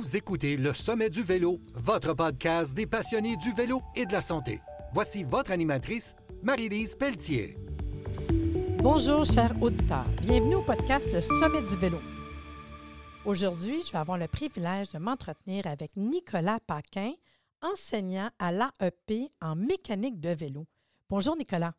Vous écoutez Le Sommet du Vélo, votre podcast des passionnés du vélo et de la santé. Voici votre animatrice, Marie-Lise Pelletier. Bonjour, chers auditeurs. Bienvenue au podcast Le Sommet du Vélo. Aujourd'hui, je vais avoir le privilège de m'entretenir avec Nicolas Paquin, enseignant à l'AEP en mécanique de vélo. Bonjour, Nicolas.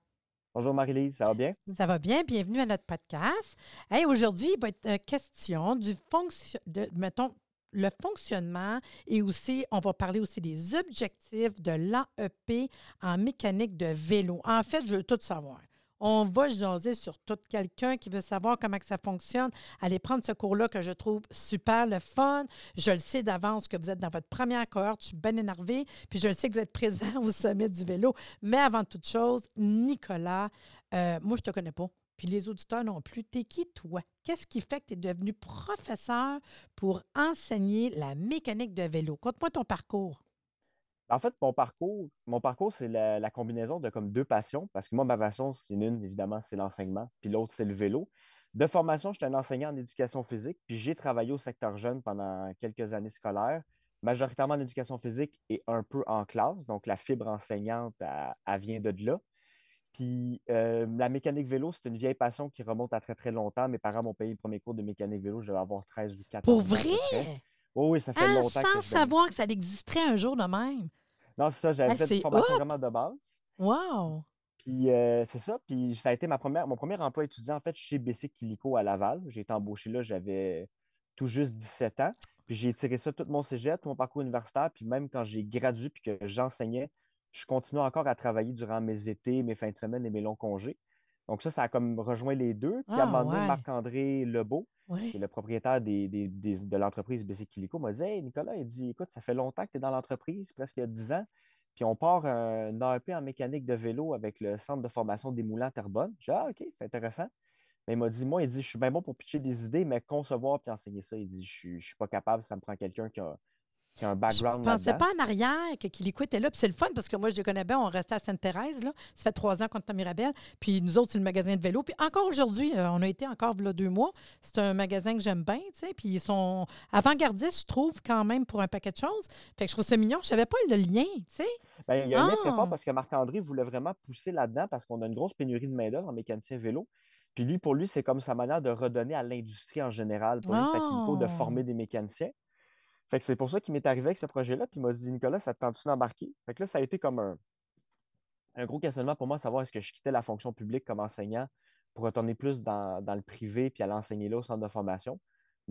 Bonjour Marie-Lise, ça va bien? Ça va bien, bienvenue à notre podcast. Hey, Aujourd'hui, il va être euh, question du fonction, de, mettons, le fonctionnement et aussi, on va parler aussi des objectifs de l'AEP en mécanique de vélo. En fait, je veux tout savoir. On va jaser sur tout quelqu'un qui veut savoir comment ça fonctionne. Allez prendre ce cours-là que je trouve super le fun. Je le sais d'avance que vous êtes dans votre première cohorte. Je suis bien énervée. Puis je le sais que vous êtes présent au sommet du vélo. Mais avant toute chose, Nicolas, euh, moi, je ne te connais pas. Puis les auditeurs non plus. T'es qui, toi? Qu'est-ce qui fait que tu es devenu professeur pour enseigner la mécanique de vélo? Conte-moi ton parcours. En fait, mon parcours, mon parcours, c'est la, combinaison de comme deux passions, parce que moi, ma passion, c'est une, évidemment, c'est l'enseignement, puis l'autre, c'est le vélo. De formation, j'étais un enseignant en éducation physique, puis j'ai travaillé au secteur jeune pendant quelques années scolaires, majoritairement en éducation physique et un peu en classe. Donc, la fibre enseignante, elle, vient de là. Puis euh, la mécanique vélo, c'est une vieille passion qui remonte à très, très longtemps. Mes parents m'ont payé le premier cours de mécanique vélo, je devais avoir 13 ou 14 ans. Pour vrai? oui, ça fait longtemps. Sans savoir que ça existerait un jour de même. Non, c'est ça, j'avais fait une formation vraiment de base. Wow! Puis euh, c'est ça, puis ça a été ma première, mon premier emploi étudiant en fait chez BC Kilico à Laval. J'ai été embauché là, j'avais tout juste 17 ans. Puis j'ai tiré ça tout mon cégep, tout mon parcours universitaire, puis même quand j'ai gradué puis que j'enseignais, je continue encore à travailler durant mes étés, mes fins de semaine et mes longs congés. Donc ça, ça a comme rejoint les deux. Puis à un ah, moment donné, Marc-André Lebeau, qui est le propriétaire de l'entreprise BC Kilico, m'a dit Hey Nicolas, il dit Écoute, ça fait longtemps que tu es dans l'entreprise, presque il y a 10 ans. Puis on part un AEP en mécanique de vélo avec le centre de formation des moulins Terrebonne. J'ai dit Ah, OK, c'est intéressant. Mais il m'a dit Moi, il dit Je suis bien bon pour pitcher des idées, mais concevoir puis enseigner ça, il dit Je ne suis pas capable, ça me prend quelqu'un qui a qui un background. Je pensais pas en arrière que Kilico était là. Puis c'est le fun parce que moi, je les connais bien. On restait à Sainte-Thérèse. Là. Ça fait trois ans qu'on est à Mirabel. Puis nous autres, c'est le magasin de vélo. Puis encore aujourd'hui, euh, on a été encore là deux mois. C'est un magasin que j'aime bien. Tu sais. Puis ils sont avant-gardistes, je trouve, quand même, pour un paquet de choses. Fait que je trouve ça mignon. Je savais pas le lien. Tu sais. Bien, il y a un lien très fort ah! parce que Marc-André voulait vraiment pousser là-dedans parce qu'on a une grosse pénurie de main-d'œuvre en mécanicien vélo. Puis lui, pour lui, c'est comme sa manière de redonner à l'industrie en général, pour lui, de ah! former des mécaniciens. C'est pour ça qu'il m'est arrivé avec ce projet-là. Puis il m'a dit, Nicolas, ça te tente-tu d'embarquer? Fait que là, ça a été comme un, gros questionnement pour moi, savoir est-ce que je quittais la fonction publique comme enseignant pour retourner plus dans, dans le privé puis aller enseigner là au centre de formation.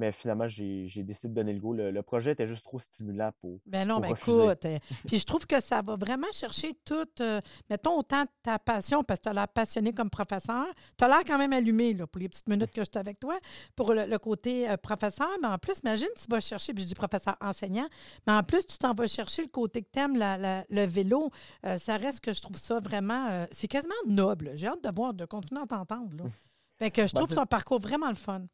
Mais finalement, j'ai décidé de donner le go. Le, projet était juste trop stimulant pour. Ben non, mais écoute. Euh, puis je trouve que ça va vraiment chercher toute, euh, mettons, autant ta passion, parce que tu as l'air passionné comme professeur. Tu as l'air quand même allumé là, pour les petites minutes que j'étais avec toi, pour le, côté euh, professeur. Mais en plus, imagine, tu vas chercher, puis je dis professeur enseignant, mais en plus, tu t'en vas chercher le côté que tu aimes, le vélo. ça reste que je trouve ça vraiment. c'est quasiment noble. J'ai hâte de voir, de continuer à t'entendre. Fait que je ben, trouve ton parcours vraiment le fun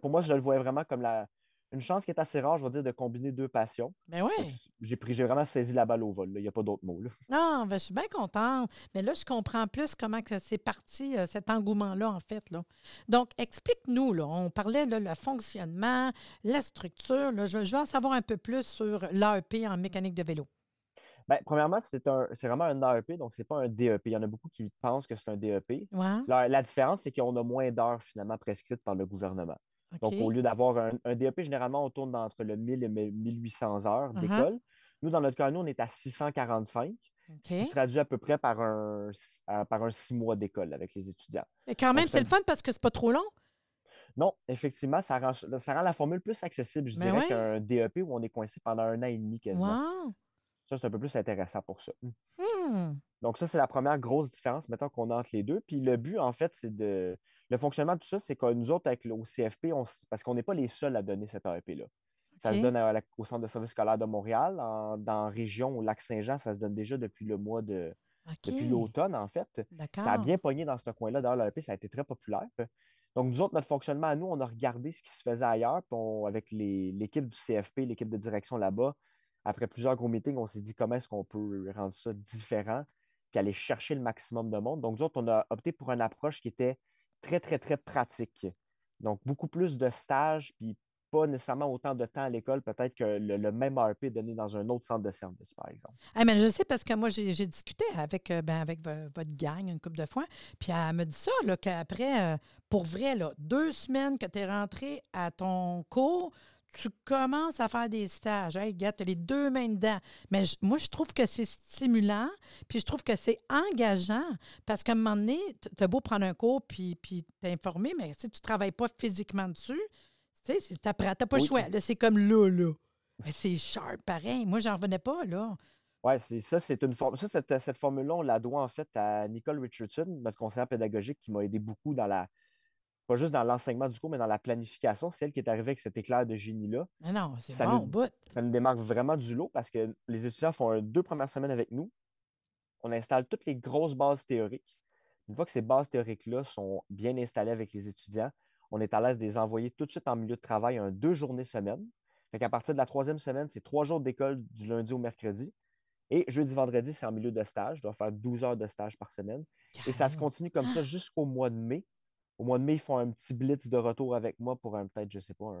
pour moi, je le voyais vraiment comme la, une chance qui est assez rare, je vais dire, de combiner deux passions. Ben oui. J'ai, j'ai vraiment saisi la balle au vol. Il n'y a pas d'autre mot. Non, ben, je suis bien contente. Mais là, je comprends plus comment que c'est parti, euh, cet engouement-là, en fait. Là. Donc, explique-nous. Là, on parlait là, le fonctionnement, la structure. Là, je, je veux en savoir un peu plus sur l'AEP en mécanique de vélo. Bien, premièrement, c'est, un, c'est vraiment un AEP, donc ce n'est pas un DEP. Il y en a beaucoup qui pensent que c'est un DEP. La, différence, c'est qu'on a moins d'heures finalement prescrites par le gouvernement. Donc, au lieu d'avoir un, DEP, généralement, on tourne entre le 1000 et 1800 heures uh-huh. d'école. Nous, dans notre cas, nous, on est à 645, ce qui se traduit à peu près par un, par un six mois d'école avec les étudiants. Mais quand même, c'est le fun parce que c'est pas trop long. Non, effectivement, ça rend, ça rend la formule plus accessible, je ben dirais, qu'un DEP où on est coincé pendant un an et demi quasiment. Ça, c'est un peu plus intéressant pour ça. Hmm. Donc, ça, c'est la première grosse différence, mettons, qu'on a entre les deux. Puis le but, en fait, c'est de. Le fonctionnement de tout ça, c'est que nous autres, avec le CFP, parce qu'on n'est pas les seuls à donner cette AEP-là. Ça se donne au Centre de service scolaire de Montréal. dans la région, au Lac-Saint-Jean, ça se donne déjà depuis le mois de. Depuis l'automne, en fait. Ça a bien pogné dans ce coin-là. D'ailleurs, l'AEP, ça a été très populaire. Donc, nous autres, notre fonctionnement à nous, on a regardé ce qui se faisait ailleurs. Puis avec l'équipe du CFP, l'équipe de direction là-bas, après plusieurs gros meetings, on s'est dit comment est-ce qu'on peut rendre ça différent, puis aller chercher le maximum de monde. Donc, nous autres, on a opté pour une approche qui était très, très, très pratique. Donc, beaucoup plus de stages, puis pas nécessairement autant de temps à l'école, peut-être que le, même ARP est donné dans un autre centre de service, par exemple. Ah, mais je sais parce que moi, j'ai discuté avec, euh, ben, avec votre gang une couple de fois, puis elle me dit ça, qu'après, euh, pour vrai, là, deux semaines que tu es rentré à ton cours, tu commences à faire des stages. Hey, gars, tu as les deux mains dedans. Mais moi, je trouve que c'est stimulant, puis je trouve que c'est engageant, parce qu'à un moment donné, tu as beau prendre un cours puis, puis t'informer, mais si tu ne travailles pas physiquement dessus, tu sais, tu n'as pas le choix. c'est comme là, là. Mais c'est sharp, pareil. Moi, j'en revenais pas, là. Oui, c'est ça, c'est une forme. Ça, cette, cette formule-là, on la doit en fait à Nicole Richardson, notre conseillère pédagogique, qui m'a aidé beaucoup dans la, pas juste dans l'enseignement du cours, mais dans la planification. C'est elle qui est arrivée avec cet éclair de génie-là. Ah non, c'est bon, nous. Ça nous démarque vraiment du lot parce que les étudiants font deux premières semaines avec nous. On installe toutes les grosses bases théoriques. Une fois que ces bases théoriques-là sont bien installées avec les étudiants, on est à l'aise de les envoyer tout de suite en milieu de travail un deux journées semaine. Fait qu'à partir de la troisième semaine, c'est trois jours d'école du lundi au mercredi. Et jeudi, vendredi, c'est en milieu de stage. Je dois faire 12 heures de stage par semaine. Et ça se continue comme ça jusqu'au mois de mai. Au mois de mai, ils font un petit blitz de retour avec moi pour un peut-être, je sais pas,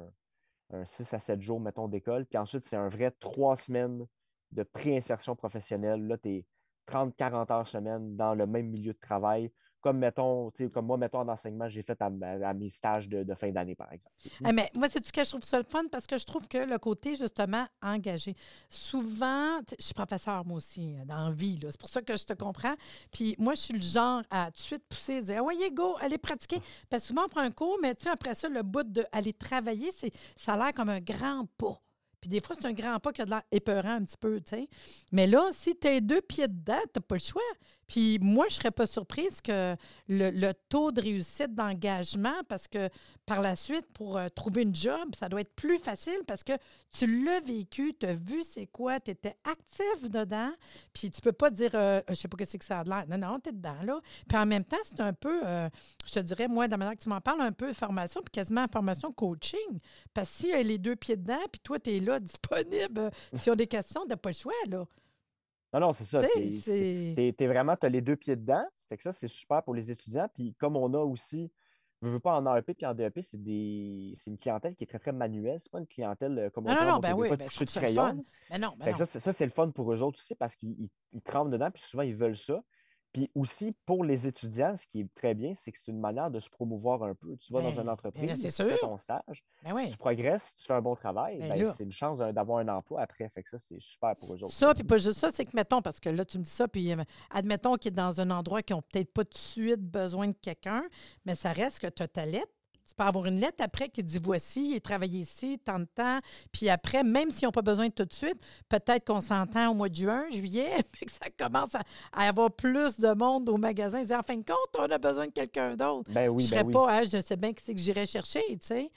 un, 6 à 7 jours, mettons, d'école. Puis ensuite, c'est un vrai trois semaines de pré-insertion professionnelle. Là, tu es 30-40 heures semaine dans le même milieu de travail comme mettons, comme moi, mettons en enseignement, j'ai fait à, mes stages de, fin d'année, par exemple. Ah, mais moi, c'est ce que je trouve ça le fun? Parce que je trouve que le côté justement engagé. Souvent, je suis professeur moi aussi euh, dans la vie, c'est pour ça que je te comprends. Puis moi, je suis le genre à tout de suite pousser, dire Ah ouais, go, allez pratiquer. Parce que souvent, on prend un cours, mais après ça, le bout d'aller travailler, ça a l'air comme un grand pas. Puis des fois, c'est un grand pas qui a de l'air épeurant un petit peu, tu sais. Mais là, si tu es deux pieds dedans, tu pas le choix. Puis moi, je ne serais pas surprise que le, taux de réussite d'engagement, parce que par la suite, pour euh, trouver une job, ça doit être plus facile parce que tu l'as vécu, tu as vu c'est quoi, tu étais actif dedans, puis tu peux pas dire, euh, je sais pas ce que ça a de l'air. Non, non, tu es dedans, là. Puis en même temps, c'est un peu, euh, je te dirais, moi, de la manière que tu m'en parles, un peu formation, puis quasiment formation coaching. Parce que si les deux pieds dedans, puis toi, tu es là, disponible, si on a des questions, tu pas le choix, là. Non, non, c'est ça. Tu es, vraiment, tu as les deux pieds dedans. Fait que ça, c'est super pour les étudiants. Puis comme on a aussi, je veux pas en AEP puis en DEP, c'est des... une clientèle qui est très, très manuelle. C'est pas une clientèle euh, comme on dit, non, non, ben oui, ben, de crayon. Mais non, ben Ça, c'est le fun pour eux autres aussi parce qu'ils tremblent dedans, puis souvent, ils veulent ça. Puis aussi, pour les étudiants, ce qui est très bien, c'est que c'est une manière de se promouvoir un peu. Tu vas dans une ben, entreprise, tu fais ton stage, ben tu progresses, tu fais un bon travail, ben c'est une chance d'avoir un emploi après. Fait que ça, c'est super pour eux autres. Ça, puis pas juste ça, c'est que, mettons, parce que là, tu me dis ça, puis euh, admettons qu'ils est dans un endroit qui n'ont peut-être pas de suite besoin de quelqu'un, mais ça reste que tu as ta lettre, tu peux avoir une lettre après qui dit voici, il travaillé ici, tant de temps. Puis après, même s'ils n'ont pas besoin de tout de suite, peut-être qu'on s'entend au mois de juin, juillet, mais que ça commence à, avoir plus de monde au magasin. Ils disent en fin de compte, on a besoin de quelqu'un d'autre. Ben oui, je ne serais pas, hein, je sais bien que c'est que j'irais chercher, tu sais.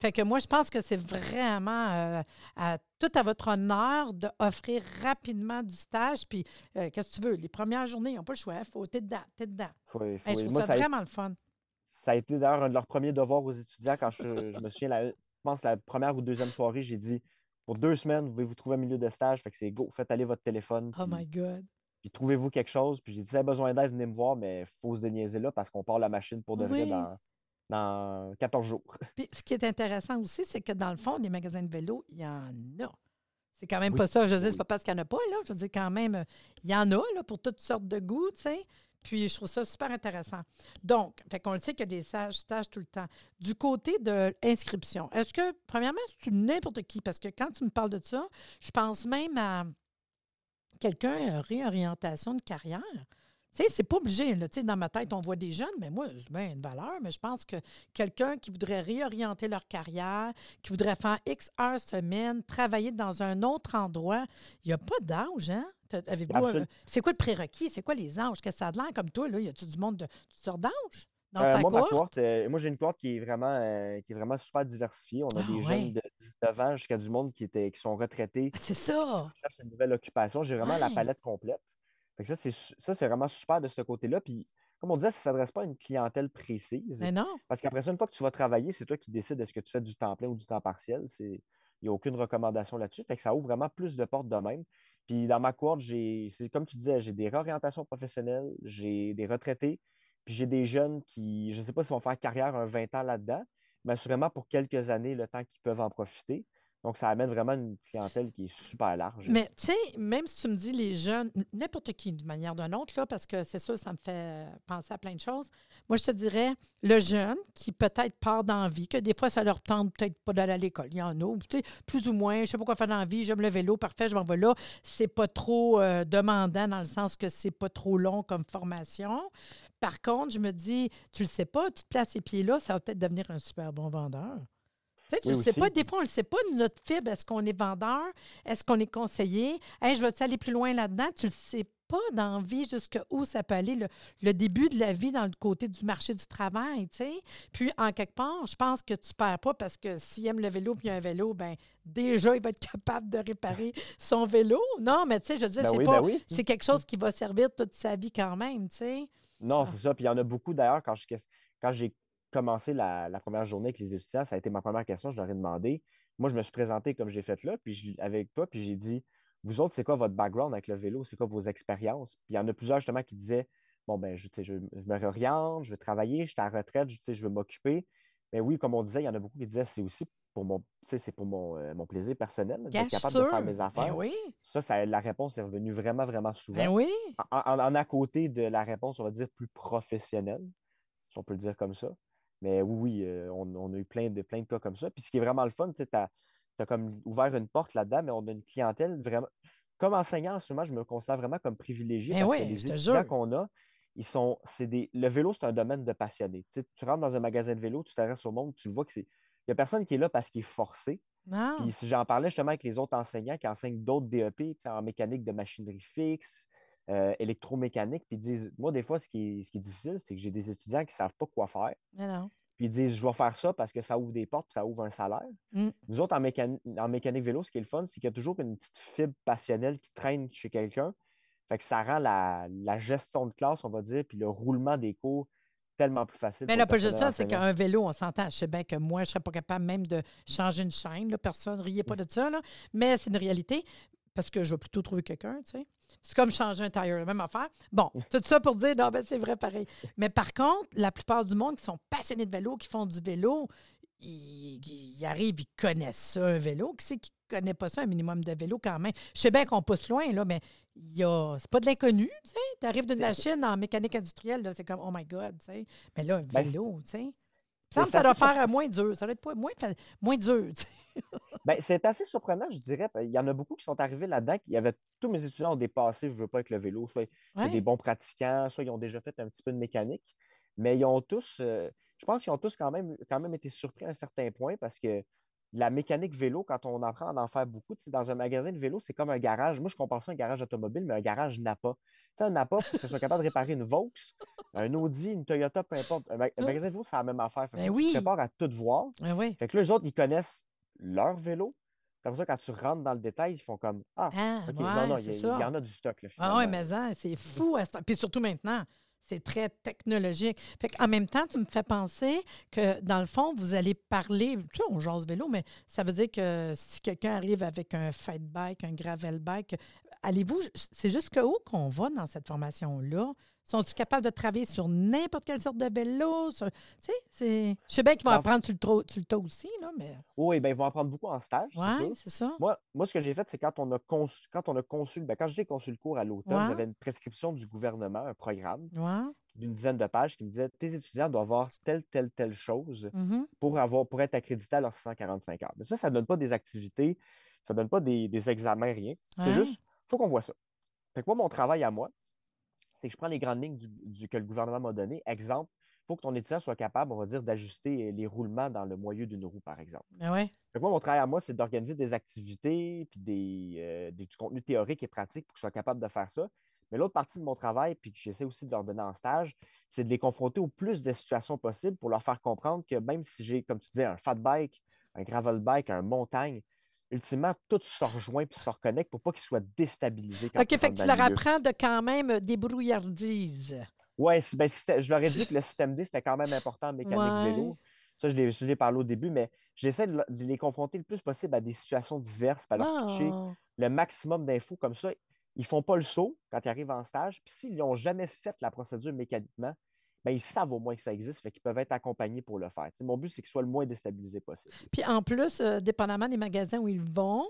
Fait que moi, je pense que c'est vraiment euh, à, tout à votre honneur d'offrir rapidement du stage. Puis, euh, qu'est-ce que tu veux? Les premières journées, ils n'ont pas le choix. Il faut, t'es dedans, t'es dedans. Faut, faut, je trouve ça, vraiment le fun ça a été d'ailleurs un de leurs premiers devoirs aux étudiants quand je, me souviens, je pense la première ou deuxième soirée, j'ai dit pour deux semaines, vous pouvez vous trouver un milieu de stage, fait que c'est go, faites aller votre téléphone. oh my God. Puis trouvez-vous quelque chose. Puis j'ai dit, si vous avez besoin d'aide, venez me voir, mais il faut se déniaiser là parce qu'on part la machine pour de vrai dans, dans 14 jours. Puis ce qui est intéressant aussi, c'est que dans le fond, les magasins de vélo, il y en a. C'est quand même pas ça. Je veux dire, c'est pas parce qu'il n'y en a pas, là. Je veux dire, quand même, il y en a là, pour toutes sortes de goûts, tu sais. Puis je trouve ça super intéressant. Donc, fait qu'on le sait qu'il y a des stages, stages tout le temps. Du côté de l'inscription, est-ce que, premièrement, c'est n'importe qui? Parce que quand tu me parles de ça, je pense même à quelqu'un, réorientation de carrière. Tu sais, c'est pas obligé. Là. Dans ma tête, on voit des jeunes, mais moi, c'est bien une valeur, mais je pense que quelqu'un qui voudrait réorienter leur carrière, qui voudrait faire X heures semaine, travailler dans un autre endroit, il n'y a pas d'âge, hein? Euh, c'est quoi le prérequis? C'est quoi les âges? Qu'est-ce que ça a de l'air comme toi? Là? Y a-tu du monde de toutes sortes d'âges? Euh, moi, euh, moi, j'ai une cohorte qui est vraiment, qui est vraiment super diversifiée. On a ah des jeunes de 19 ans jusqu'à du monde qui, qui sont retraités. Ah, c'est ça. Qui cherchent une nouvelle occupation. J'ai vraiment la palette complète. ça, c'est, ça, c'est vraiment super de ce côté-là. Puis, comme on disait, ça ne s'adresse pas à une clientèle précise. Mais non. Parce qu'après ça, une fois que tu vas travailler, c'est toi qui décides est-ce que tu fais du temps plein ou du temps partiel. Il n'y a aucune recommandation là-dessus. Fait que ça ouvre vraiment plus de portes de même. Puis dans ma cohorte, j'ai, c'est comme tu disais, j'ai des réorientations professionnelles, j'ai des retraités, puis j'ai des jeunes qui, je ne sais pas s'ils vont faire carrière un 20 ans là-dedans, mais assurément pour quelques années, le temps qu'ils peuvent en profiter. Donc, ça amène vraiment une clientèle qui est super large. Mais tu sais, même si tu me dis les jeunes, n'importe qui d'une manière ou d'une autre, parce que c'est sûr, ça me fait penser à plein de choses. Moi, je te dirais, le jeune qui peut-être part d'envie, que des fois, ça leur tente peut-être pas d'aller à l'école. Il y en a, tu sais, plus ou moins, je sais pas quoi faire d'envie, j'aime le vélo, parfait, je m'en vais là. C'est pas trop euh, demandant dans le sens que c'est pas trop long comme formation. Par contre, je me dis, tu le sais pas, tu te places ces pieds là, ça va peut-être devenir un super bon vendeur. Tu ne sais pas, des fois, on ne sait pas, notre fibre, est-ce qu'on est vendeur, est-ce qu'on est conseiller, hey, je veux aller plus loin là-dedans, tu ne le sais pas d'envie jusqu'où ça peut aller, le, début de la vie dans le côté du marché du travail, tu sais. Puis, en quelque part, je pense que tu ne perds pas parce que s'il aime le vélo puis un vélo, ben déjà, il va être capable de réparer son vélo. Non, mais tu sais, je veux dire, ben c'est pas, ben c'est quelque chose qui va servir toute sa vie quand même, tu sais. Non, c'est ça. Puis il y en a beaucoup d'ailleurs, quand quand j'ai commencé la, première journée avec les étudiants, ça a été ma première question. Je leur ai demandé. Moi, je me suis présenté comme j'ai fait là, puis avec toi, puis j'ai dit Vous autres, c'est quoi votre background avec le vélo? C'est quoi vos expériences? Puis il y en a plusieurs justement qui disaient Bon, ben, je, je, je me réoriente, je veux travailler, je suis à la retraite, je, je veux m'occuper. Mais oui, comme on disait, il y en a beaucoup qui disaient c'est aussi pour mon, c'est pour mon, euh, mon, plaisir personnel, d'être capable de faire mes ben affaires. oui. ça, ça, la réponse est revenue vraiment, vraiment souvent. Ben oui. En, en, à côté de la réponse, on va dire, plus professionnelle, si on peut le dire comme ça. Mais oui, euh, on, a eu plein de, plein de cas comme ça. Puis ce qui est vraiment le fun, tu as, as, comme ouvert une porte là-dedans, mais on a une clientèle vraiment. Comme enseignant en ce moment, je me considère vraiment comme privilégié ben parce que les étudiants qu'on a, ils sont. C'est des, le vélo, c'est un domaine de passionnés. Tu, tu rentres dans un magasin de vélo, tu t'arrêtes au monde, tu vois que c'est. Il n'y a personne qui est là parce qu'il est forcé. Puis si j'en parlais justement avec les autres enseignants qui enseignent d'autres DEP en mécanique de machinerie fixe, euh, électromécanique, puis ils disent, moi, des fois, ce qui est, ce qui est difficile, c'est que j'ai des étudiants qui ne savent pas quoi faire. Puis ils disent, je vais faire ça parce que ça ouvre des portes, ça ouvre un salaire. Mm. Nous autres, en, en, mécanique vélo, ce qui est le fun, c'est qu'il y a toujours une petite fibre passionnelle qui traîne chez quelqu'un. Fait que ça rend la, gestion de classe, on va dire, puis le roulement des cours tellement plus facile. Mais là, pas juste ça, c'est qu'un vélo, on s'entend. Je sais bien que moi, je ne serais pas capable même de changer une chaîne. Personne ne riait pas de ça, là. mais c'est une réalité parce que je vais plutôt trouver quelqu'un, tu sais. C'est comme changer un tire, la même affaire. Bon, tout ça pour dire, non, ben c'est vrai pareil. Mais par contre, la plupart du monde qui sont passionnés de vélo, qui font du vélo, ils, arrivent, ils connaissent ça, un vélo. Qui c'est qui ne connaît pas ça, un minimum de vélo quand même? Je sais bien qu'on pousse loin, là, mais c'est pas de l'inconnu, tu sais. Tu arrives d'une machine en mécanique industrielle, c'est comme, oh my God, tu sais. Mais là, un ben, vélo, tu sais. Ça, ça doit faire moins dur. Ça doit être moins, moins dur. ben, c'est assez surprenant, je dirais. Il y en a beaucoup qui sont arrivés là-dedans. Il y avait, tous mes étudiants ont dépassé, je ne veux pas, avec le vélo. Soit c'est des bons pratiquants, soit ils ont déjà fait un petit peu de mécanique. Mais ils ont tous, euh, je pense qu'ils ont tous quand même, quand même été surpris à un certain point parce que la mécanique vélo, quand on apprend à en faire beaucoup, dans un magasin de vélo, c'est comme un garage. Moi, je compare ça à un garage automobile, mais un garage Napa. Tu sais, un Napa, pour que ce soit capable de réparer une Vaux, un Audi, une Toyota, peu importe. Un, magasin de vélo, c'est la même affaire. Fait ben oui. Tu à tout voir. Ben oui. Fait que là, les autres, ils connaissent leur vélo. Comme ça, quand tu rentres dans le détail, ils font comme Ah, ah non, non, il y, en a du stock. Là, ah oui, mais c'est fou. Puis surtout maintenant. C'est très technologique. Fait en même temps, tu me fais penser que, dans le fond, vous allez parler, tu sais, on jase vélo, mais ça veut dire que si quelqu'un arrive avec un fight bike, un gravel bike, allez-vous, c'est jusqu'où qu'on va dans cette formation-là? Sont-ils capables de travailler sur n'importe quelle sorte de vélo? Tu sais, je sais bien qu'ils vont apprendre sur le, sur le aussi, là, mais... Oui, bien, ils vont apprendre beaucoup en stage. Oui, c'est ça. Moi, moi, ce que j'ai fait, c'est quand on a conçu, quand on a conçu, ben, quand j'ai conçu le cours à l'automne, j'avais une prescription du gouvernement, un programme d'une dizaine de pages qui me disait tes étudiants doivent avoir telle, telle, telle chose mm-hmm. pour, avoir, pour être accrédités à leurs 645 heures. Mais ça, ça ne donne pas des activités, ça ne donne pas des, des examens, rien. C'est juste, il faut qu'on voit ça. Fait que moi, mon travail à moi, c'est que je prends les grandes lignes du, que le gouvernement m'a donné. Exemple, il faut que ton étudiant soit capable, on va dire, d'ajuster les roulements dans le moyeu d'une roue, par exemple. Ouais. moi, mon travail à moi, c'est d'organiser des activités puis des, euh, du contenu théorique et pratique pour qu'ils soient capables de faire ça. Mais l'autre partie de mon travail, puis que j'essaie aussi de leur donner en stage, c'est de les confronter au plus de situations possibles pour leur faire comprendre que même si j'ai, comme tu disais, un fat bike, un gravel bike, un montagne, ultimement, tout se rejoint et se reconnecte pour pas qu'ils soient déstabilisés. OK, fait que tu leur apprends de quand même euh, débrouillardise. Oui, ben, je leur ai dit que le système D, c'était quand même important en mécanique vélo. Ça, je l'ai parlé au début, mais j'essaie de, les confronter le plus possible à des situations diverses, pour leur toucher ah. le maximum d'infos. Comme ça, ils ne font pas le saut quand ils arrivent en stage. Puis s'ils n'ont jamais fait la procédure mécaniquement, ben, ils savent au moins que ça existe, fait qu'ils peuvent être accompagnés pour le faire. mon but, c'est qu'ils soient le moins déstabilisés possible. Puis en plus, euh, dépendamment des magasins où ils vont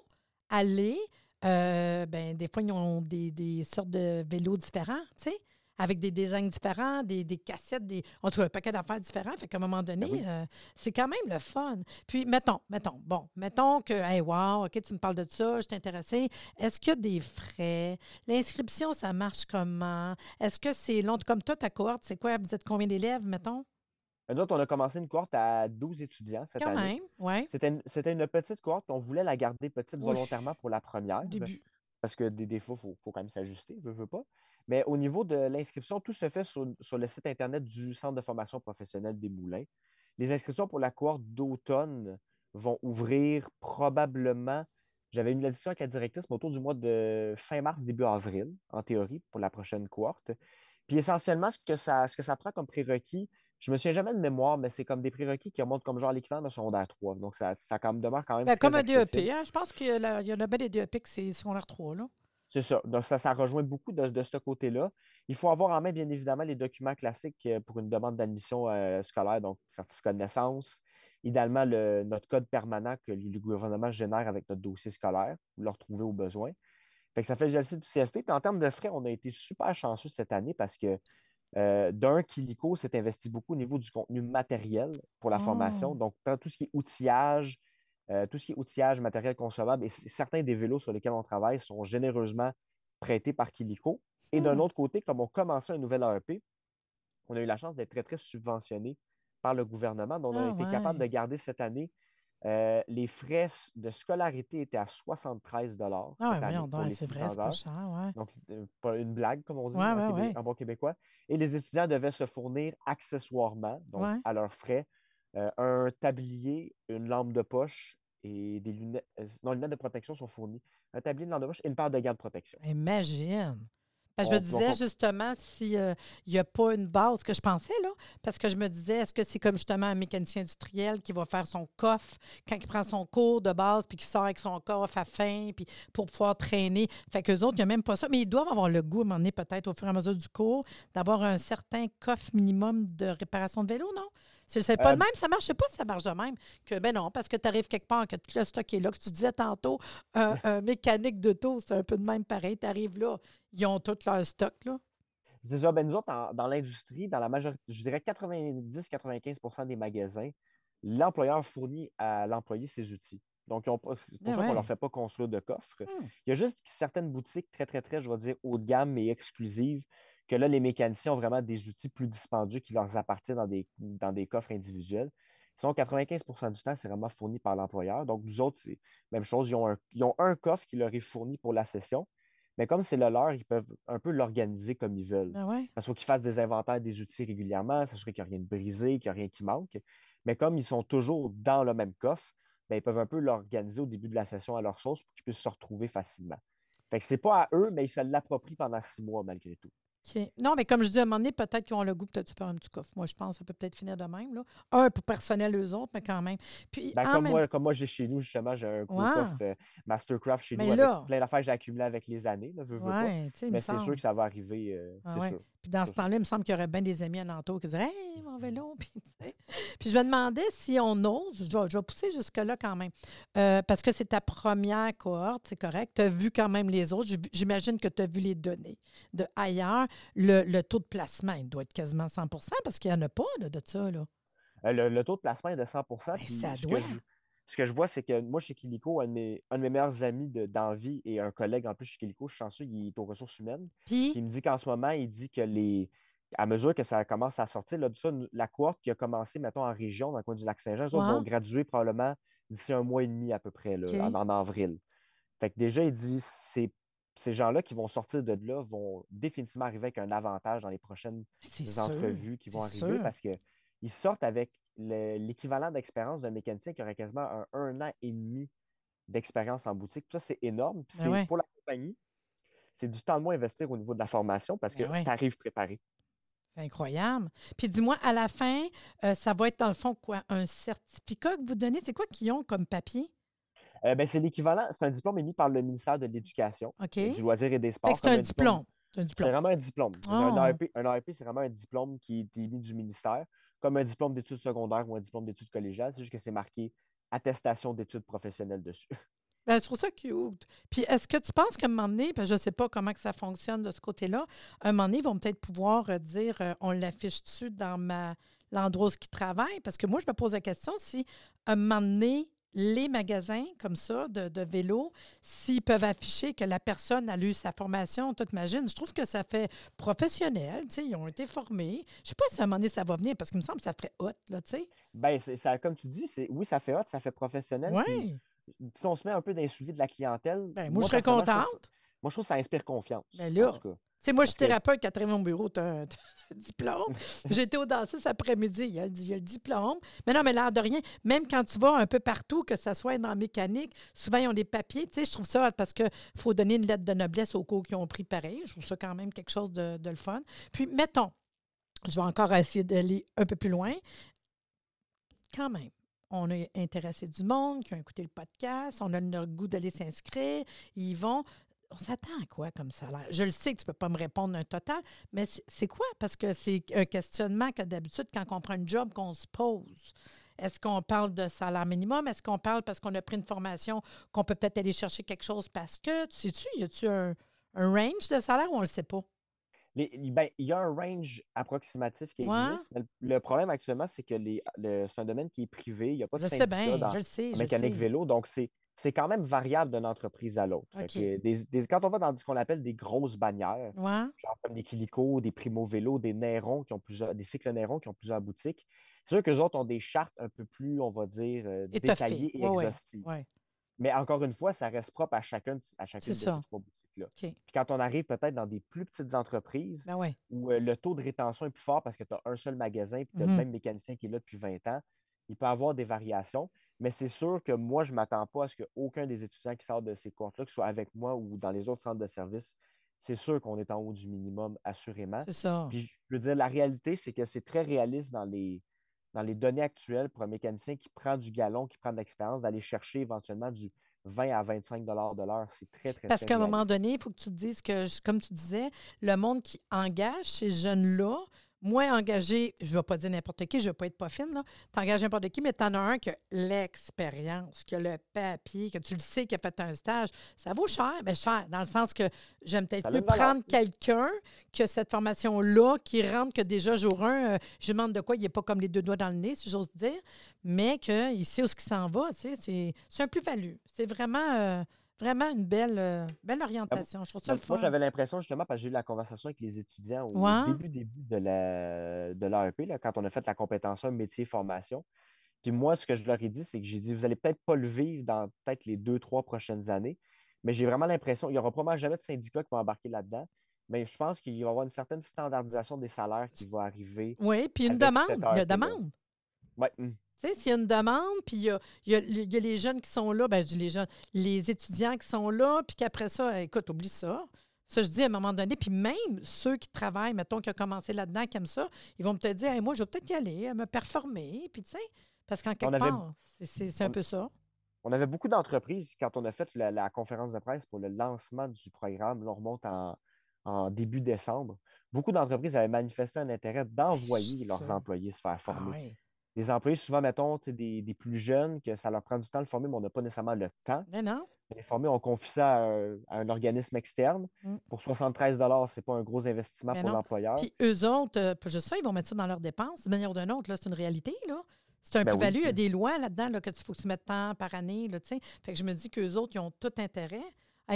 aller, euh, ben, des fois, ils ont des, sortes de vélos différents, tu avec des designs différents, des, cassettes, des, tout cas, un paquet d'affaires différents. Fait qu'à un moment donné, ben euh, c'est quand même le fun. Puis, mettons, mettons, bon, mettons que, hey, wow, OK, tu me parles de ça, je t'intéressais. Est-ce qu'il y a des frais? L'inscription, ça marche comment? Est-ce que c'est long? Comme toi, ta cohorte, c'est quoi? Vous êtes combien d'élèves, mettons? Nous autres, on a commencé une cohorte à 12 étudiants cette Quand même, oui. C'était une, petite cohorte, on voulait la garder petite volontairement pour la première. Parce que des défauts, il faut, faut, quand même s'ajuster, veut, veut pas. Mais au niveau de l'inscription, tout se fait sur, le site Internet du Centre de formation professionnelle des Moulins. Les inscriptions pour la cohorte d'automne vont ouvrir probablement, j'avais mis la discussion avec la directrice, mais autour du mois de fin mars, début avril, en théorie, pour la prochaine cohorte. Puis essentiellement, ce que ça, ce que ça prend comme prérequis, je me souviens jamais de mémoire, mais c'est comme des prérequis qui remontent comme genre l'équivalent de secondaire 3. Donc, ça, ça quand même demeure quand même. Ben, comme un DEP. Hein? Je pense qu'il y, y a des DEP que c'est secondaire 3. Là. C'est ça. Donc, ça, ça rejoint beaucoup de, ce côté-là. Il faut avoir en main, bien évidemment, les documents classiques euh, pour une demande d'admission euh, scolaire, donc certificat de naissance, idéalement notre code permanent que le gouvernement génère avec notre dossier scolaire, vous le retrouvez au besoin. Fait que ça fait le GLC du CFP. Puis en termes de frais, on a été super chanceux cette année parce que euh, d'un, Kilico s'est investi beaucoup au niveau du contenu matériel pour la formation. Oh. Donc, tout ce qui est outillage, euh, tout ce qui est outillage, matériel consommable et certains des vélos sur lesquels on travaille sont généreusement prêtés par Kilico. Et d'un hmm. autre côté, comme on commençait un nouvel AEP, on a eu la chance d'être très, très subventionné par le gouvernement. Donc, on a ah, été capable de garder cette année. Euh, les frais de scolarité étaient à 73 ah, cette année pour les 600 heures. Donc, euh, pas une blague, comme on dit en, bon québécois. Et les étudiants devaient se fournir accessoirement, donc à leurs frais, euh, un tablier, une lampe de poche et des lunettes. Euh, non, les lunettes de protection sont fournies. Un tablier, une lampe de poche et une paire de garde protection. Imagine! je me disais justement s'il euh, n'y a pas une base que je pensais, là, parce que je me disais, est-ce que c'est comme justement un mécanicien industriel qui va faire son coffre quand il prend son cours de base, puis qui sort avec son coffre à fin, puis pour pouvoir traîner? Fait qu'eux autres, il n'y a même pas ça. Mais ils doivent avoir le goût, à un moment donné, peut-être au fur et à mesure du cours, d'avoir un certain coffre minimum de réparation de vélo, non? C'est pas de euh, même, ça marche pas, ça marche de même. Que, ben non, parce que tu arrives quelque part, que tout le stock est là, que tu disais tantôt, un, mécanique de taux, c'est un peu de même pareil. Tu arrives là, ils ont tout leur stock, là. C'est ça. Ben nous autres, dans l'industrie, dans la majorité, je dirais 90-95% des magasins, l'employeur fournit à l'employé ses outils. Donc, c'est pour ben ça qu'on ne leur fait pas construire de coffre. Hmm. Il y a juste certaines boutiques très, très, très, je vais dire, haut de gamme et exclusives que là, les mécaniciens ont vraiment des outils plus dispendieux qui leur appartiennent dans des, dans des coffres individuels. Sinon, 95% du temps, c'est vraiment fourni par l'employeur. Donc, nous autres, c'est la même chose. Ils ont, un, ils ont un coffre qui leur est fourni pour la session. Mais comme c'est le leur, ils peuvent un peu l'organiser comme ils veulent. Ben Parce qu'il faut qu'ils fassent des inventaires des outils régulièrement, s'assurer qu'il n'y a rien de brisé, qu'il n'y a rien qui manque. Mais comme ils sont toujours dans le même coffre, ben, ils peuvent un peu l'organiser au début de la session à leur sauce pour qu'ils puissent se retrouver facilement. Fait que c'est pas à eux, mais ils se l'approprient pendant six mois malgré tout. Non, mais comme je dis, à un moment donné, peut-être qu'ils ont le goût peut-être de faire un petit coffre. Moi, je pense que ça peut peut-être finir de même. Là. Un pour personnel, eux autres, mais quand même. Puis, ben, comme, moi, comme moi, j'ai chez nous, justement, j'ai un coffre euh, Mastercraft chez nous avec plein d'affaires que j'ai accumulées avec les années. Là, veux, mais c'est sûr que ça va arriver, euh, ah c'est sûr. Puis dans ce temps-là, il me semble qu'il y aurait bien des amis alentour qui diraient Hey, mon vélo. Puis, puis je me demandais si on ose, je vais, pousser jusque-là quand même, euh, parce que c'est ta première cohorte, c'est correct. Tu as vu quand même les autres. J'imagine que tu as vu les données de ailleurs. Le, taux de placement, il doit être quasiment 100% parce qu'il n'y en a pas de ça. Là. Euh, le, taux de placement est de 100% ben, ça doit ce que je vois, c'est que moi, chez Kilico, un de mes, meilleurs amis d'envie et un collègue en plus chez Kilico, je suis chanceux, il est aux ressources humaines. Puis? Il me dit qu'en ce moment, il dit que les. À mesure que ça commence à sortir, là, ça, la cohorte qui a commencé, mettons, en région, dans le coin du lac Saint-Jean, ils vont graduer probablement d'ici un mois et demi à peu près, là, en, avril. Fait que déjà, il dit ces, ces gens-là qui vont sortir de là vont définitivement arriver avec un avantage dans les prochaines entrevues qui vont arriver parce qu'ils sortent avec l'équivalent d'expérience d'un mécanicien qui aurait quasiment un, an et demi d'expérience en boutique. Ça, c'est énorme. Ben pour la compagnie, c'est du temps de moins investir au niveau de la formation parce que ben tu arrives préparé. C'est incroyable. Puis dis-moi, à la fin, euh, ça va être dans le fond quoi? Un certificat que vous donnez? C'est quoi qu'ils ont comme papier? Euh, ben, c'est l'équivalent, c'est un diplôme émis par le ministère de l'Éducation, du loisir et des sports. C'est un diplôme. C'est vraiment un diplôme. Un. AEP, c'est vraiment un diplôme qui est émis du ministère, comme un diplôme d'études secondaires ou un diplôme d'études collégiales. C'est juste que c'est marqué attestation d'études professionnelles dessus. Ben, je trouve ça cute. Puis est-ce que tu penses qu'à un moment donné, je ne sais pas comment que ça fonctionne de ce côté-là, à un moment donné, ils vont peut-être pouvoir euh, dire euh, on l'affiche dessus dans ma l'endroit où ils travaillent? Parce que moi, je me pose la question si à un moment donné, les magasins comme ça de, de vélo, s'ils peuvent afficher que la personne a lu sa formation, tu t'imagines, je trouve que ça fait professionnel, tu sais, ils ont été formés. Je sais pas si à un moment donné ça va venir, parce qu'il me semble que ça ferait hot, là, tu sais. Bien, ça, comme tu dis, c'est oui, ça fait hot, ça fait professionnel. Oui. Si on se met un peu dans les de la clientèle. Ben, moi, je serais contente. moi, je trouve que ça inspire confiance. Ben là, sais, moi, je suis thérapeute qui a travaillé mon bureau, tu as, un diplôme. J'étais au danseur cet après-midi, il, y a le diplôme. Mais non, mais l'air de rien, même quand tu vas un peu partout, que ce soit dans la mécanique, souvent, ils ont des papiers. Tu sais, je trouve ça parce qu'il faut donner une lettre de noblesse aux cours qui ont pris pareil. Je trouve ça quand même quelque chose de, le fun. Puis, mettons, je vais encore essayer d'aller un peu plus loin. Quand même, on a intéressé du monde qui ont écouté le podcast, on a le goût d'aller s'inscrire, ils vont on s'attend à quoi comme salaire? Je le sais que tu ne peux pas me répondre un total, mais c'est quoi? Parce que c'est un questionnement que d'habitude, quand on prend un job, qu'on se pose. Est-ce qu'on parle de salaire minimum? Est-ce qu'on parle parce qu'on a pris une formation qu'on peut peut-être aller chercher quelque chose parce que, tu sais-tu, y a-tu un, range de salaire ou on ne le sait pas? Ben, il y a un range approximatif qui existe. Mais le problème actuellement, c'est que c'est un domaine qui est privé. Il n'y a pas de je sais bien, je sais, mécanique vélo. Donc, c'est c'est quand même variable d'une entreprise à l'autre. quand on va dans ce qu'on appelle des grosses bannières, genre comme des Kilico, des Primo Vélo, des Néron qui ont plusieurs, des cycles Néron qui ont plusieurs boutiques, c'est sûr qu'eux autres ont des chartes un peu plus, on va dire, euh, détaillées et exhaustives. Mais encore une fois, ça reste propre à chacun à chacune de ces trois boutiques-là. Puis quand on arrive peut-être dans des plus petites entreprises ben où euh, le taux de rétention est plus fort parce que tu as un seul magasin et tu as le mmh même mécanicien qui est là depuis 20 ans, il peut y avoir des variations. Mais c'est sûr que moi, je ne m'attends pas à ce qu'aucun des étudiants qui sortent de ces cours-là, soit avec moi ou dans les autres centres de service, c'est sûr qu'on est en haut du minimum, assurément. C'est ça. Puis je veux dire, la réalité, c'est que c'est très réaliste dans les, dans les données actuelles pour un mécanicien qui prend du galon, qui prend de l'expérience, d'aller chercher éventuellement du 20 à 25 de l'heure. C'est très, très Parce qu'à un moment donné, il faut que tu te dises que, comme tu disais, le monde qui engage ces jeunes-là, moins engagé, je ne vais pas dire n'importe qui, je ne vais pas être pas fine, tu engages n'importe qui, mais tu en as un qui a l'expérience, qui a le papier, que tu le sais, qui a fait un stage. Ça vaut cher, mais cher, dans le sens que j'aime peut-être mieux prendre quelqu'un que cette formation-là, qui rentre que déjà jour 1, euh, je demande de quoi, il n'est pas comme les deux doigts dans le nez, si j'ose dire, mais qu'il sait où ce qui s'en va. C'est un plus-value. C'est vraiment. Euh, Vraiment une belle, euh, belle ah, orientation. Je trouve ça le Moi, j'avais l'impression, justement, parce que j'ai eu la conversation avec les étudiants au début, début de l'AEP, de quand on a fait la compétence métier formation. Puis moi, ce que je leur ai dit, c'est que j'ai dit, vous n'allez peut-être pas le vivre dans peut-être les deux, trois prochaines années, mais j'ai vraiment l'impression, il n'y aura probablement jamais de syndicats qui vont embarquer là-dedans. Mais je pense qu'il va y avoir une certaine standardisation des salaires qui va arriver. Oui, puis une demande. De demande. Oui. Hum s'il y a une demande, puis il y a, les jeunes qui sont là, ben, je dis les jeunes, les étudiants qui sont là, puis qu'après ça, écoute, oublie ça. Ça, je dis à un moment donné, puis même ceux qui travaillent, mettons, qui ont commencé là-dedans, qui aiment ça, ils vont peut-être dire, moi, je vais peut-être y aller, me performer, puis tu sais, parce qu'en quelque part, c'est un peu ça. On avait beaucoup d'entreprises, quand on a fait la, conférence de presse pour le lancement du programme, on remonte en, début décembre, beaucoup d'entreprises avaient manifesté un intérêt d'envoyer leurs employés se faire former. Ah des employés, souvent, mettons, des, des, plus jeunes, que ça leur prend du temps de former, mais on n'a pas nécessairement le temps. Mais non. Les former, on confie ça à un, organisme externe. Mm. Pour 73 ce n'est pas un gros investissement pour l'employeur. Puis eux autres, euh, je sais, ils vont mettre ça dans leurs dépenses. De manière ou d'une autre, c'est une réalité. là. C'est un ben plus-value. Il y a des lois là-dedans là, que tu faut que tu mettes tant par année. Là, fait que je me dis qu'eux autres, ils ont tout intérêt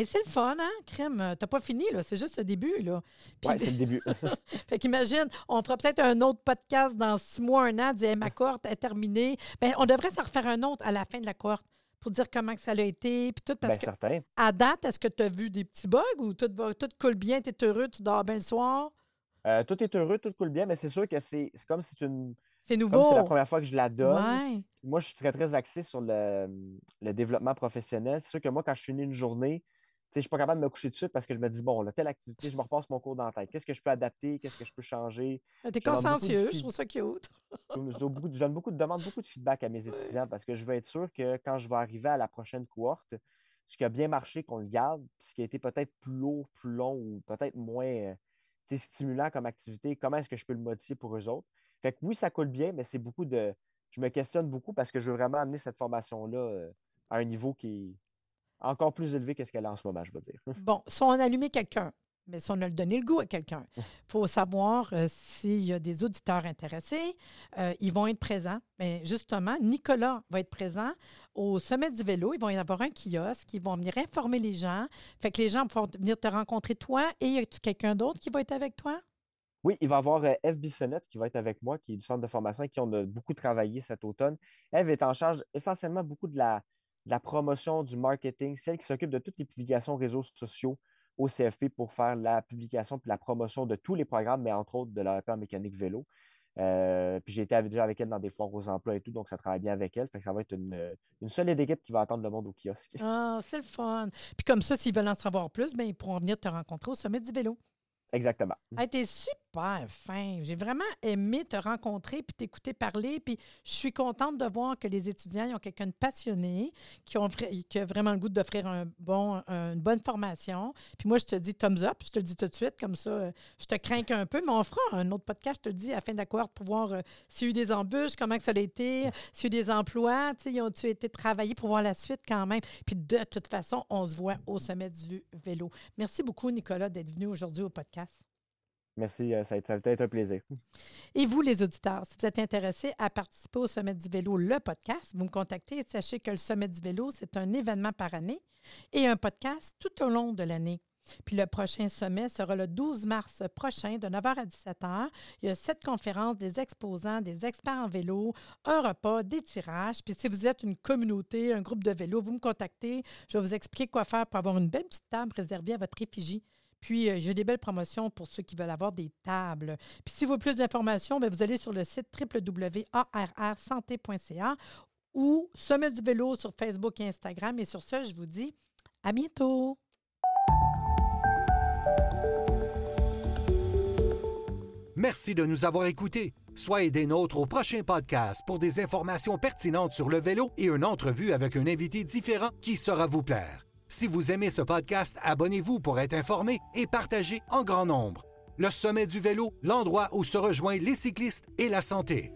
c'est le fun, hein, crème? Euh, t'as pas fini, là. C'est juste le début, là. Oui, c'est le début. fait qu'imagine, on fera peut-être un autre podcast dans six mois, un an, dire ma cohorte est terminée. Ben, on devrait s'en refaire un autre à la fin de la cohorte pour dire comment que ça a été, puis tout. Parce ben, certain. À date, est-ce que tu as vu des petits bugs ou tout, va, tout coule bien, tu es heureux, tu dors bien le soir? Euh, tout est heureux, tout coule bien, mais c'est sûr que c'est comme c'est une. C'est nouveau. C'est la première fois que je la donne. Moi, je suis très, très axé sur le, le développement professionnel. C'est sûr que moi, quand je finis une journée, je ne suis pas capable de me coucher de suite parce que je me dis, bon, là, telle activité, je me repasse mon cours dans la tête. Qu'est-ce que je peux adapter? Qu'est-ce que je peux changer? Ah, tu es consciencieux, je trouve ça cute. je, donne beaucoup, de demande beaucoup de feedback à mes étudiants parce que je veux être sûr que quand je vais arriver à la prochaine cohorte, ce qui a bien marché, qu'on le garde, puis ce qui a été peut-être plus lourd, plus long ou peut-être moins euh, stimulant comme activité, comment est-ce que je peux le modifier pour eux autres? Fait que oui, ça coule bien, mais c'est beaucoup de. Je me questionne beaucoup parce que je veux vraiment amener cette formation-là euh, à un niveau qui est encore plus élevé que ce qu'elle est en ce moment, je veux dire. bon, si on allumé quelqu'un, mais si on a donné le goût à quelqu'un, il faut savoir euh, s'il y a des auditeurs intéressés, euh, ils vont être présents. Mais justement, Nicolas va être présent au sommet du vélo. Ils vont y avoir un kiosque, ils vont venir informer les gens. Fait que les gens vont venir te rencontrer toi et y a quelqu'un d'autre qui va être avec toi? Oui, il va y avoir euh, Eve Bissonnette qui va être avec moi, qui est du centre de formation et qui ont beaucoup travaillé cet automne. Eve est en charge essentiellement beaucoup de la, la promotion, du marketing, celle qui s'occupe de toutes les publications réseaux sociaux au CFP pour faire la publication et la promotion de tous les programmes, mais entre autres de la en mécanique vélo. Euh, puis j'ai été déjà avec elle dans des foires aux emplois et tout, donc ça travaille bien avec elle. Fait que ça va être une, une solide équipe qui va attendre le monde au kiosque. Ah, c'est le fun. Puis comme ça, s'ils veulent en savoir plus, bien, ils pourront venir te rencontrer au sommet du vélo. Exactement. Hey, t'es super fin. J'ai vraiment aimé te rencontrer puis t'écouter parler. Puis je suis contente de voir que les étudiants ont quelqu'un de passionné, qui, a vraiment le goût d'offrir un bon, une bonne formation. Puis moi, je te dis thumbs up, je te le dis tout de suite, comme ça, euh, je te crains un peu, mais on fera un autre podcast, je te le dis, afin d'accord pour voir euh, s'il y a eu des embûches, comment que ça a été, s'il y a eu des emplois, ils ont-tu été travaillés pour voir la suite quand même? Puis de toute façon, on se voit au sommet du vélo. Merci beaucoup, Nicolas, d'être venu aujourd'hui au podcast. Merci, euh, ça a, été, un plaisir. Et vous, les auditeurs, si vous êtes intéressés à participer au Sommet du vélo, le podcast, vous me contactez et sachez que le Sommet du vélo, c'est un événement par année et un podcast tout au long de l'année. Puis le prochain sommet sera le 12 mars prochain de 9h à 17h. Il y a sept conférences, des exposants, des experts en vélo, un repas, des tirages. Puis si vous êtes une communauté, un groupe de vélo, vous me contactez. Je vais vous expliquer quoi faire pour avoir une belle petite table réservée à votre effigie. Puis, euh, j'ai des belles promotions pour ceux qui veulent avoir des tables. Puis, si vous voulez plus d'informations, ben, vous allez sur le site www.arrsanté.ca ou Sommet du vélo sur Facebook et Instagram. Et sur ce, je vous dis à bientôt. Merci de nous avoir écoutés. Soyez des nôtres au prochain podcast pour des informations pertinentes sur le vélo et une entrevue avec un invité différent qui saura vous plaire. Si vous aimez ce podcast, abonnez-vous pour être informé et partagez en grand nombre. Le sommet du vélo, l'endroit où se rejoignent les cyclistes et la santé.